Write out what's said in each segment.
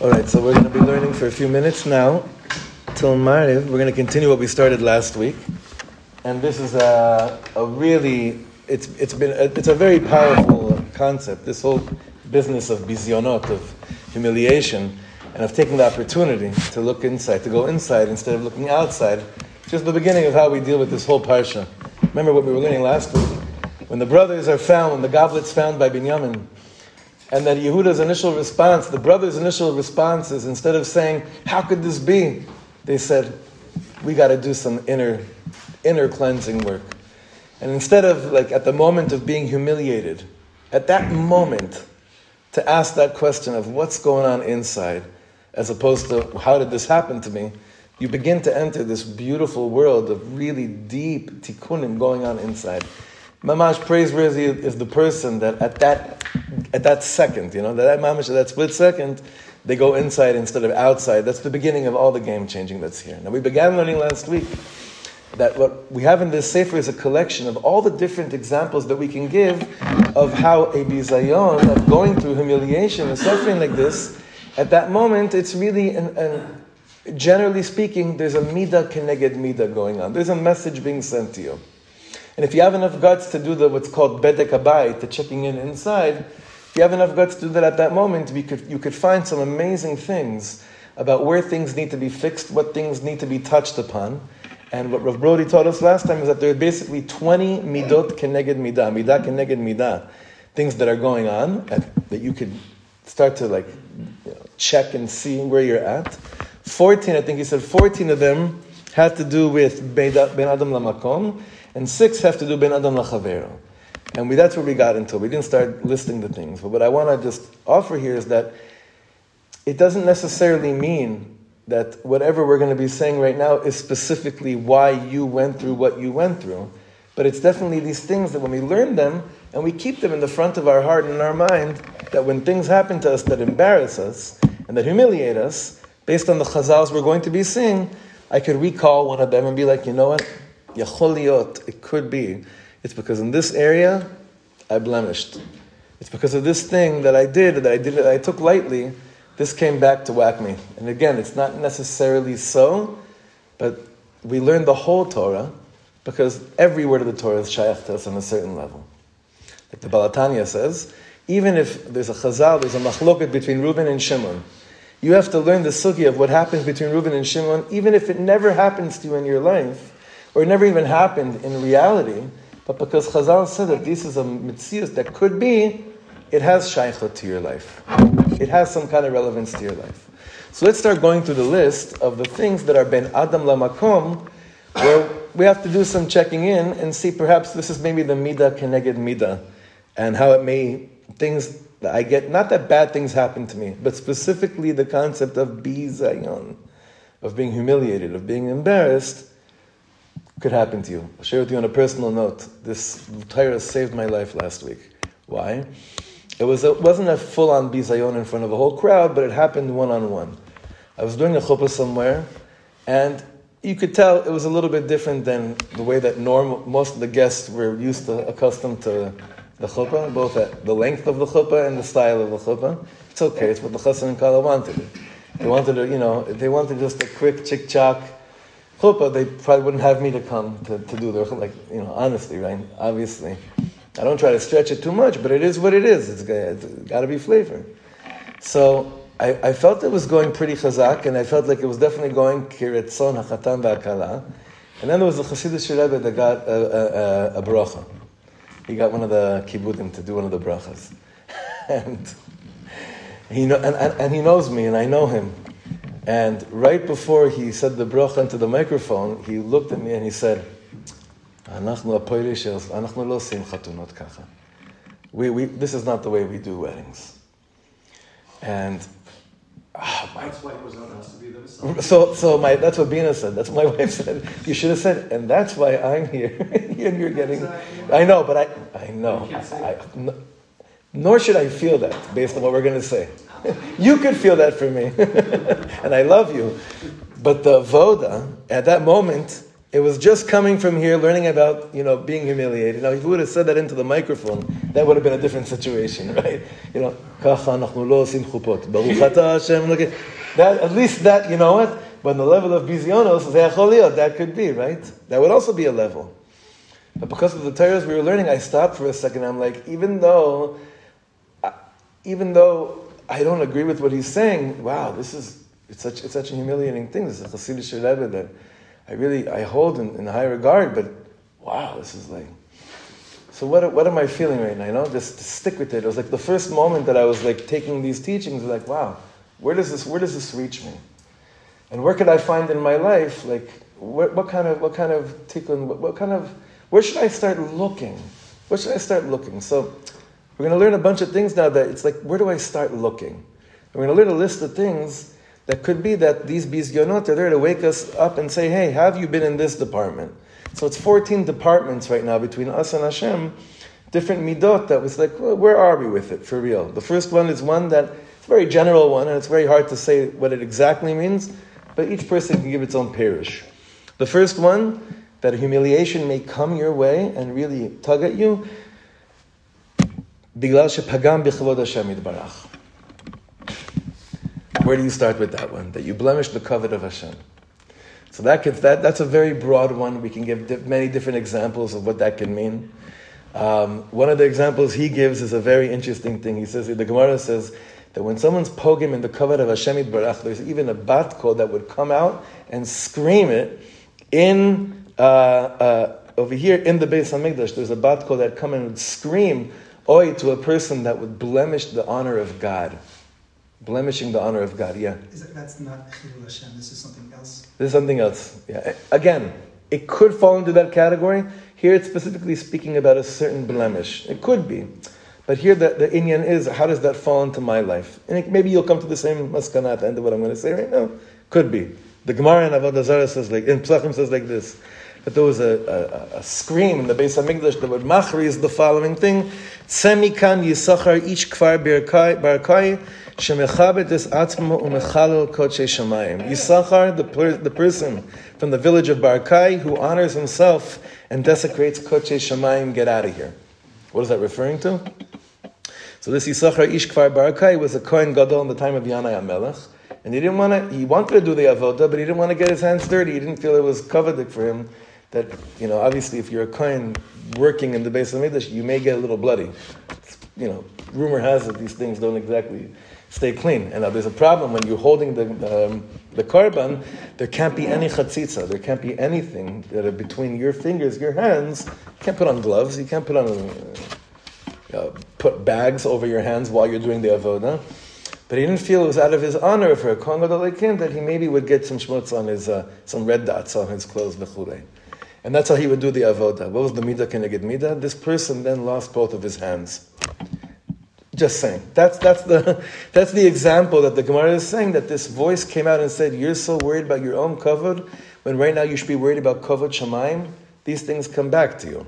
All right, so we're going to be learning for a few minutes now till Mariv. We're going to continue what we started last week, and this is a, a really it's it's been a, it's a very powerful concept. This whole business of bizionot of humiliation and of taking the opportunity to look inside, to go inside instead of looking outside. Just the beginning of how we deal with this whole parsha. Remember what we were learning last week when the brothers are found, when the goblets found by Binyamin and that Yehuda's initial response, the brothers' initial response is instead of saying, How could this be? They said, We got to do some inner, inner cleansing work. And instead of, like, at the moment of being humiliated, at that moment, to ask that question of what's going on inside, as opposed to how did this happen to me, you begin to enter this beautiful world of really deep tikkunim going on inside. Mamash praiseworthy is the person that at that at that second, you know, that mamash, that split second, they go inside instead of outside. That's the beginning of all the game changing that's here. Now we began learning last week that what we have in this sefer is a collection of all the different examples that we can give of how a bizayon of going through humiliation and suffering like this, at that moment, it's really an, an generally speaking, there's a midah keneged midah going on. There's a message being sent to you. And if you have enough guts to do the what's called bedek abai, the checking in inside, if you have enough guts to do that at that moment, you could, you could find some amazing things about where things need to be fixed, what things need to be touched upon. And what Rav Brody taught us last time is that there are basically 20 midot keneged midah, midah keneged midah, things that are going on that you could start to like you know, check and see where you're at. 14, I think he said 14 of them had to do with Ben Adam Lamakom, and six have to do ben adam lachavero. And we, that's where we got into. We didn't start listing the things. But what I want to just offer here is that it doesn't necessarily mean that whatever we're going to be saying right now is specifically why you went through what you went through. But it's definitely these things that when we learn them and we keep them in the front of our heart and in our mind, that when things happen to us that embarrass us and that humiliate us, based on the chazals we're going to be seeing, I could recall one of them and be like, you know what? Yacholiot, it could be. It's because in this area, I blemished. It's because of this thing that I did, that I did, that I took lightly, this came back to whack me. And again, it's not necessarily so, but we learn the whole Torah because every word of the Torah is shaykh to us on a certain level. Like the Baal HaTanya says, even if there's a chazal, there's a machloket between Reuben and Shimon, you have to learn the sugi of what happens between Reuben and Shimon, even if it never happens to you in your life or it never even happened in reality, but because Chazal said that this is a mitzvah that could be, it has shaykhut to your life. It has some kind of relevance to your life. So let's start going through the list of the things that are ben adam lamakom, where we have to do some checking in and see perhaps this is maybe the midah keneged midah, and how it may things that I get. Not that bad things happen to me, but specifically the concept of bizayon, of being humiliated, of being embarrassed could happen to you. I'll share with you on a personal note. This Torah saved my life last week. Why? It, was a, it wasn't a full on bizayon in front of a whole crowd, but it happened one on one. I was doing a chuppah somewhere, and you could tell it was a little bit different than the way that norm, most of the guests were used to, accustomed to the chuppah, both at the length of the chuppah and the style of the chuppah. It's okay, it's what the chassan and kala wanted. They wanted, to, you know, they wanted just a quick chick chock chuppah, they probably wouldn't have me to come to, to do their like you know honestly, right? Obviously, I don't try to stretch it too much, but it is what it is. It's, it's got to be flavor. So I, I, felt it was going pretty chazak, and I felt like it was definitely going kiretzon hachatan va'akala. And then there was the Chassidus Rebbe that got a, a, a, a bracha. He got one of the kibbudim to do one of the brachas, and he know, and, and, and he knows me, and I know him. And right before he said the bracha into the microphone, he looked at me and he said, we, we, this is not the way we do weddings. And oh, my, that's why it was not to be the So, so my, that's what Bina said. That's what my wife said. You should have said, and that's why I'm here. and you're getting. I know, but I, I know. I, I, nor should I feel that based on what we're going to say. you could feel that for me. and I love you. But the voda, at that moment, It was just coming from here, learning about, you know, being humiliated. Now, if you would have said that into the microphone, that would have been a different situation, right? You know, that, at least that, you know what? When the level of bizionos, that could be, right? That would also be a level. But because of the Torahs we were learning, I stopped for a second. I'm like, even though, even though I don't agree with what he's saying, wow, this is, it's such, it's such a humiliating thing. This is a Hasidic Rebbe that I really I hold in, in high regard, but wow, this is like. So what, what am I feeling right now? You know, just to stick with it. It was like the first moment that I was like taking these teachings, like, wow, where does this where does this reach me? And where could I find in my life, like, what, what kind of what kind of tikkun, what, what kind of where should I start looking? Where should I start looking? So we're going to learn a bunch of things now that it's like, where do I start looking? And we're going to learn a list of things that could be that these bizyonot are there to wake us up and say, hey, have you been in this department? So it's 14 departments right now between us and Hashem, different midot that was like, well, where are we with it for real? The first one is one that, it's a very general one, and it's very hard to say what it exactly means, but each person can give its own parish. The first one, that humiliation may come your way and really tug at you, בגלל שפגם בכבוד השם יתברך. Where do you start with that one? That you blemish the kavod of Hashem. So that, can, that that's a very broad one. We can give di- many different examples of what that can mean. Um, one of the examples he gives is a very interesting thing. He says, the Gemara says that when someone's pogim in the kavod of Hashem Barach, there's even a bat kol that would come out and scream it in, uh, uh, over here in the Beis HaMikdash, there's a bat kol that come and would scream oi to a person that would blemish the honor of God blemishing the honor of God. Yeah. is That, that's not Chilul Hashem. This is something else. This is something else. Yeah. Again, it could fall into that category. Here, it's specifically speaking about a certain blemish. It could be. But here, the, the Inyan is how does that fall into my life? And it, maybe you'll come to the same maskana at the end of what I'm going to say right now. Could be. The Gemara in Avodah Zarah says like, in Psachim says like this that there was a, a, a scream in the Beis Hamikdash that would machriz the following thing: Semikan Yisachar ish kfar barakai shemechabet es atzmo umechalel kodshe shamayim. Yisachar, the per, the person from the village of Barakai who honors himself and desecrates kodshe shamayim, get out of here. What is that referring to? So this Yisachar ish kfar barakai was a kohen gadol in the time of Yanai HaMelech. And he didn't want to, he wanted to do the avodah, but he didn't want to get his hands dirty. He didn't feel it was coveted for him that, you know, obviously if you're a kohen working in the base of Hamikdash, you may get a little bloody. You know, rumor has it these things don't exactly stay clean. And now there's a problem when you're holding the, um, the korban, there can't be any chatzitza, there can't be anything that are between your fingers, your hands. You can't put on gloves, you can't put on, uh, uh, put bags over your hands while you're doing the avodah. But he didn't feel it was out of his honor for a kohen like him that he maybe would get some schmutz on his, uh, some red dots on his clothes, v'chulei. And that's how he would do the avodah. What was the midah keneged midah? This person then lost both of his hands. Just saying. That's, that's, the, that's the example that the Gemara is saying that this voice came out and said, You're so worried about your own kavod, when right now you should be worried about kavod shamayim. These things come back to you.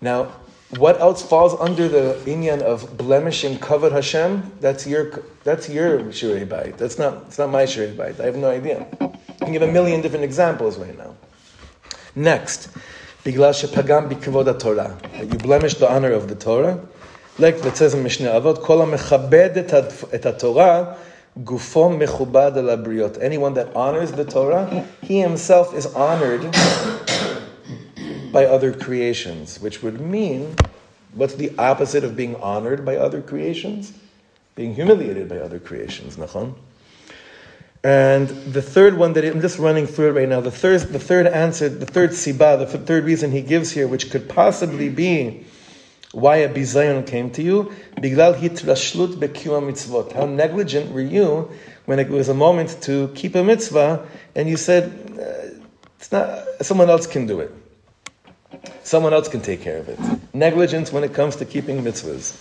Now, what else falls under the inyan of blemishing kavod Hashem? That's your that's your shirei bayit. That's not it's not my shirei bayit. I have no idea. I can give a million different examples right now. Next. You blemish the honor of the Torah. Like it says in Torah, gufo mechubad al abriot. Anyone that honors the Torah, he himself is honored by other creations, which would mean, what's the opposite of being honored by other creations? Being humiliated by other creations, nachon? And the third one that I'm just running through it right now. The third, the third answer, the third siba, the third reason he gives here, which could possibly be why a bizayon came to you, biglal hitrashlut bekiyum mitzvot. How negligent were you when it was a moment to keep a mitzvah, and you said, uh, "It's not. Someone else can do it. Someone else can take care of it." Negligence when it comes to keeping mitzvahs.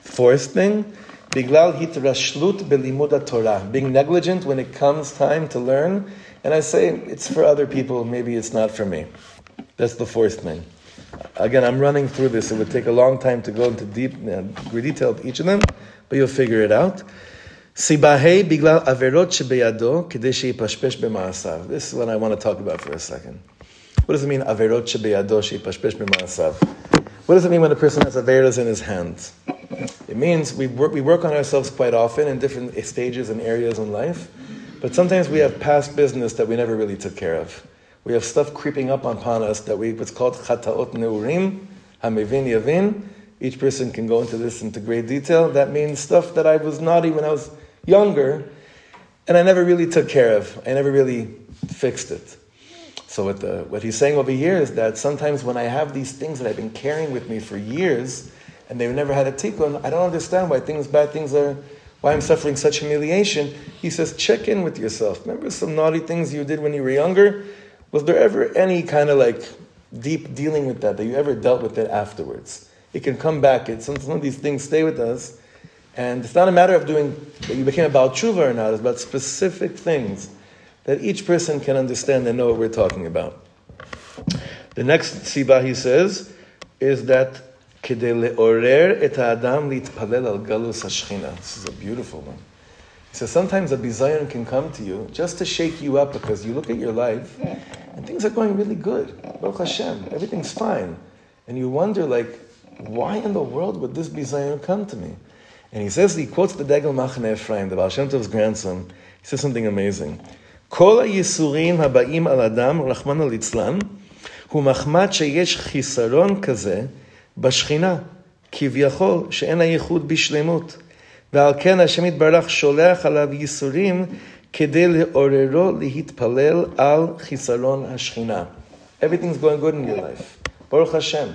Fourth thing, Biglal hitrashlut Torah, being negligent when it comes time to learn. And I say it's for other people, maybe it's not for me. That's the fourth thing. Again, I'm running through this. It would take a long time to go into deep, uh, detail of each of them, but you'll figure it out. Sibahe biglal averot shebeyado kedei pashpesh b'maasav. This is what I want to talk about for a second. What does it mean, averot shebeyado shepashpesh b'maasav? What does it mean when a person has averas in his hands? It means we work, we work on ourselves quite often in different stages and areas in life, but sometimes we have past business that we never really took care of. We have stuff creeping up upon us that we, what's called chataot neurim, hamevin yavin. Each person can go into this into great detail. That means stuff that I was naughty when I was younger, and I never really took care of. I never really fixed it. So what, the, what he's saying over here is that sometimes when I have these things that I've been carrying with me for years, and they've never had a tikkun, I don't understand why things, bad things are, why I'm suffering such humiliation. He says, check in with yourself. Remember some naughty things you did when you were younger? Was there ever any kind of like deep dealing with that, that you ever dealt with it afterwards? It can come back. It's, some, of these things stay with us. And it's not a matter of doing that you became about tshuva or not, it's about specific things that each person can understand and know what we're talking about. The next siba he says is that כדי לעורר את האדם להתפלל על גלוס השכינה. This is a beautiful one. He says sometimes a bizayon can come to you just to shake you up because you look at your life and things are going really good. Baruch Hashem, everything's fine. And you wonder like, why in the world would this bizayon come to me? And he says, he quotes the Degel Machane Ephraim, the Baal Shem Tov's grandson. He says something amazing. כל הייסורים הבאים על אדם, רחמנא ליצלן, הוא מחמד שיש חיסרון כזה בשכינה, כביכול שאין הייחוד בשלמות. ועל כן השם יתברך שולח עליו ייסורים כדי לעוררו להתפלל על חיסרון השכינה. Everything's going good in your life. ברוך השם.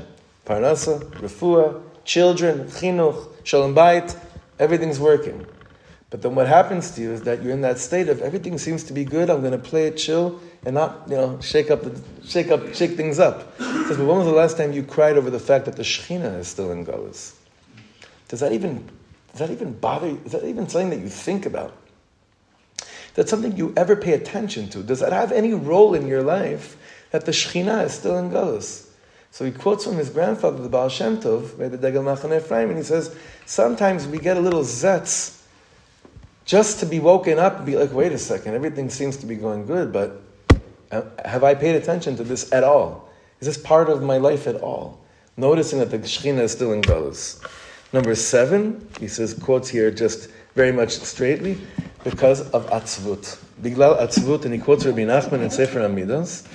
פרנסה, רפואה, children, חינוך, shalom bayit, everything's working. But then what happens to you is that you're in that state of everything seems to be good. I'm going to play it chill and not, you know, shake up, shake up, shake things up. He says, but when was the last time you cried over the fact that the Shekhinah is still in Galus? Does that even, does that even bother you? Is that even something that you think about? That's something you ever pay attention to? Does that have any role in your life that the Shekhinah is still in Galus? So he quotes from his grandfather, the Baal Shem Tov, the Degel Machane Ephraim, and he says, sometimes we get a little zetz just to be woken up and be like, wait a second, everything seems to be going good, but uh, have I paid attention to this at all? Is this part of my life at all? Noticing that the Shekhinah is still in Galus. Number seven, he says, quotes here just very much straightly, because of atzvut. Biglal atzvut, and he quotes Rabbi Nachman in Sefer HaMidos,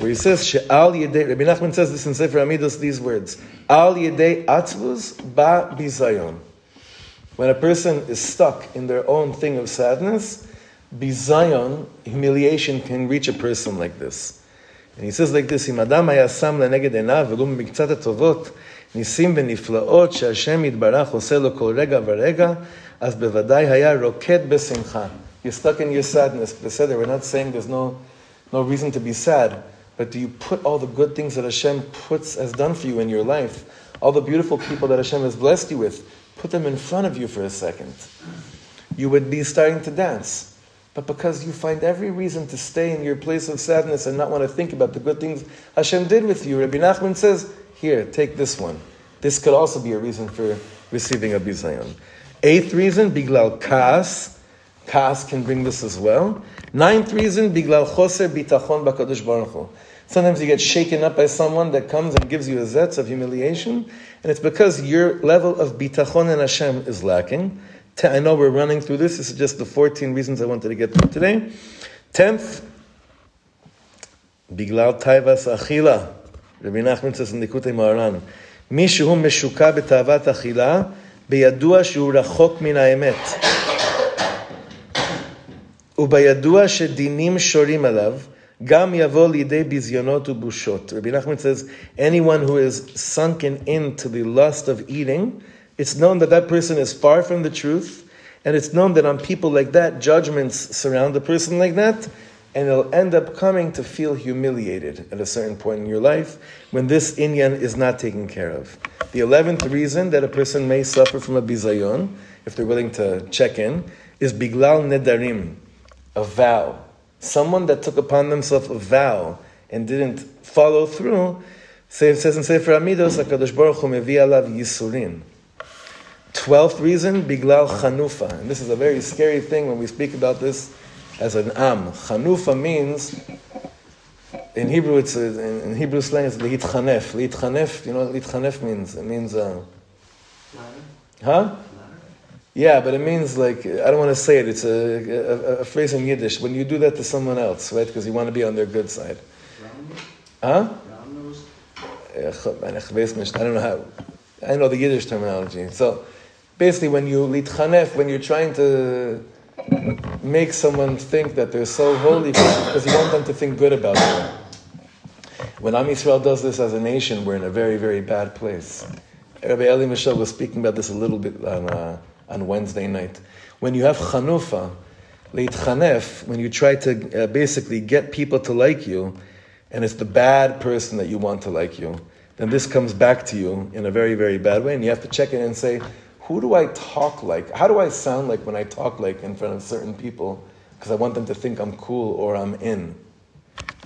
where he says, She'al yedei, Rabbi Nachman says this in Sefer HaMidos, these words, Al yedei atzvus ba bizayon. When a person is stuck in their own thing of sadness, bizayon, humiliation, can reach a person like this. And he says like this, אם אדם היה שם לנגד עיניו ולו במקצת הטובות, ניסים ונפלאות שהשם יתברך עושה לו כל רגע ורגע, אז בוודאי היה רוקד בשמחה. You're stuck in your sadness. Beseder, we're not saying there's no, no reason to be sad, but do you put all the good things that Hashem puts, has done for you in your life, all the beautiful people that Hashem has blessed you with, put them in front of you for a second, you would be starting to dance. But because you find every reason to stay in your place of sadness and not want to think about the good things Hashem did with you, Rabbi Nachman says, here, take this one. This could also be a reason for receiving a bizayon. Eighth reason, biglal kas. Kas can bring this as well. Ninth reason, biglal choser bitachon bakadosh baruch. Sometimes you get shaken up by someone that comes and gives you a zetz of humiliation, and it's because your level of bitachon in Hashem is lacking. I know we're running through this. This is just the 14 reasons I wanted to get through today. Tenth, biglal tayvas achila. Rabbi Nachman says in Likutei Moharan, mi shehu meshuka b'tavat achila, biyadu shehu min ha'emet. ובידוע שדינים שורים עליו, Gam yavo lidei bizyonot ubushot. Rabbi Nachman says, anyone who is sunken into the lust of eating, it's known that that person is far from the truth, and it's known that on people like that, judgments surround a person like that, and it'll end up coming to feel humiliated at a certain point in your life when this inyan is not taken care of. The eleventh reason that a person may suffer from a bizayon, if they're willing to check in, is biglal nedarim, a vow Someone that took upon themselves a vow and didn't follow through, says in Sefer HaMidos, HaKadosh Baruch Hu mevi alav yisurin. Twelfth reason, biglal chanufa. And this is a very scary thing when we speak about this as an am. Chanufa means In Hebrew, it's in, in Hebrew slang, it's liitchanef. Liitchanef, you know what liitchanef means? It means, uh, huh? Yeah, but it means like I don't want to say it. It's a, a, a phrase in Yiddish when you do that to someone else, right? Because you want to be on their good side. Huh? I don't know how. I don't know the Yiddish terminology. So basically, when you litchanef, when you're trying to make someone think that they're so holy because you want them to think good about you. When Am Yisrael does this as a nation, we're in a very, very bad place. Rabbi Eli Michel was speaking about this a little bit on, uh, on Wednesday night. When you have chanufa, leitchanef, when you try to uh, basically get people to like you, and it's the bad person that you want to like you, then this comes back to you in a very, very bad way, and you have to check it and say, who do I talk like? How do I sound like when I talk like in front of certain people? Because I want them to think I'm cool or I'm in.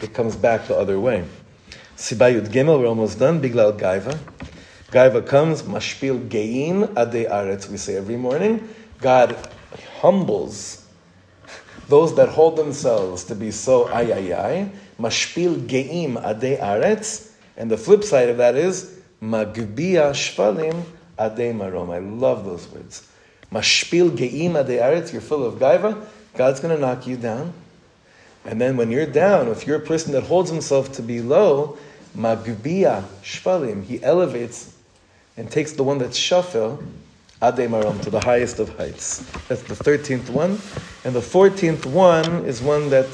It comes back the other way. Sibayut Gimel, we're almost done. Biglal Gaiva. Gaiva comes, Mashpil Geim Ade Aretz, we say every morning. God humbles those that hold themselves to be so ay ay ay. Mashpil Geim Ade Aretz. And the flip side of that is Magbia Shvalim Adei Marom. I love those words. Mashpil Geim Adei Aretz, you're full of gaiva, God's going to knock you down. And then when you're down, if you're a person that holds himself to be low, Magbia Shvalim, he elevates and takes the one that's shafel, Adei Marom, to the highest of heights. That's the 13th one. And the 14th one is one that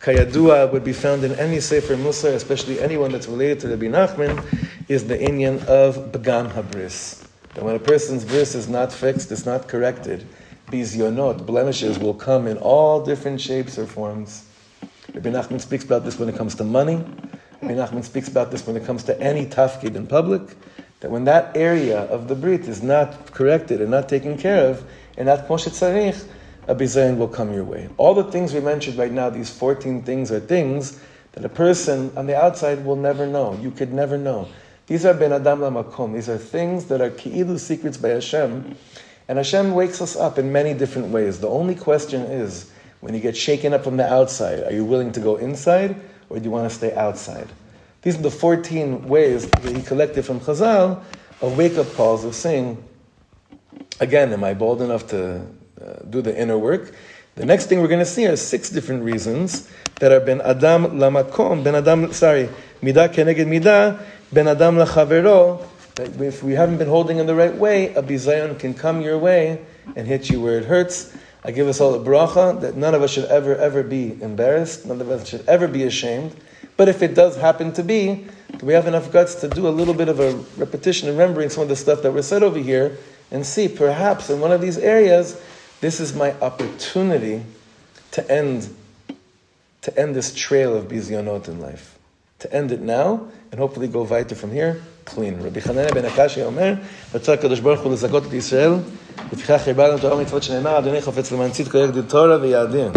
Kayadua would be found in any Sefer Musar, especially anyone that's related to Rabbi Nachman, is the Inyan of Pegam Habris. That when a person's bris is not fixed, it's not corrected, bizyonot, blemishes, will come in all different shapes or forms. Rabbi Nachman speaks about this when it comes to money. Rabbi Nachman speaks about this when it comes to any tafkid in public. That when that area of the brit is not corrected and not taken care of, and not moshe tzarich, a bizayon will come your way. All the things we mentioned right now, these 14 things, are things that a person on the outside will never know. You could never know. These are ben adam lamakom. These are things that are ki'ilu secrets by Hashem. And Hashem wakes us up in many different ways. The only question is, when you get shaken up from the outside, are you willing to go inside or do you want to stay outside? These are the 14 ways that he collected from Chazal of wake-up calls of saying, again, am I bold enough to uh, do the inner work? The next thing we're going to see are six different reasons that are ben adam lamakom, ben adam, sorry, midah keneged midah, ben adam lachavero, that if we haven't been holding in the right way, a bizayon can come your way and hit you where it hurts. I give us all a bracha that none of us should ever, ever be embarrassed. None of us should ever be ashamed. But if it does happen to be, do we have enough guts to do a little bit of a repetition, remembering some of the stuff that was said over here, and see perhaps in one of these areas, this is my opportunity to end, to end this trail of bizyonot in life, to end it now and hopefully go weiter from here clean. רבי חנניה בן הקשי אומר, רצה הקדוש ברוך הוא לזכות את ישראל, לפיכך הרבה לנו תורה ומצוות שנאמר, אדוני חפץ למען צדקו יגדיל תורה ויעדין.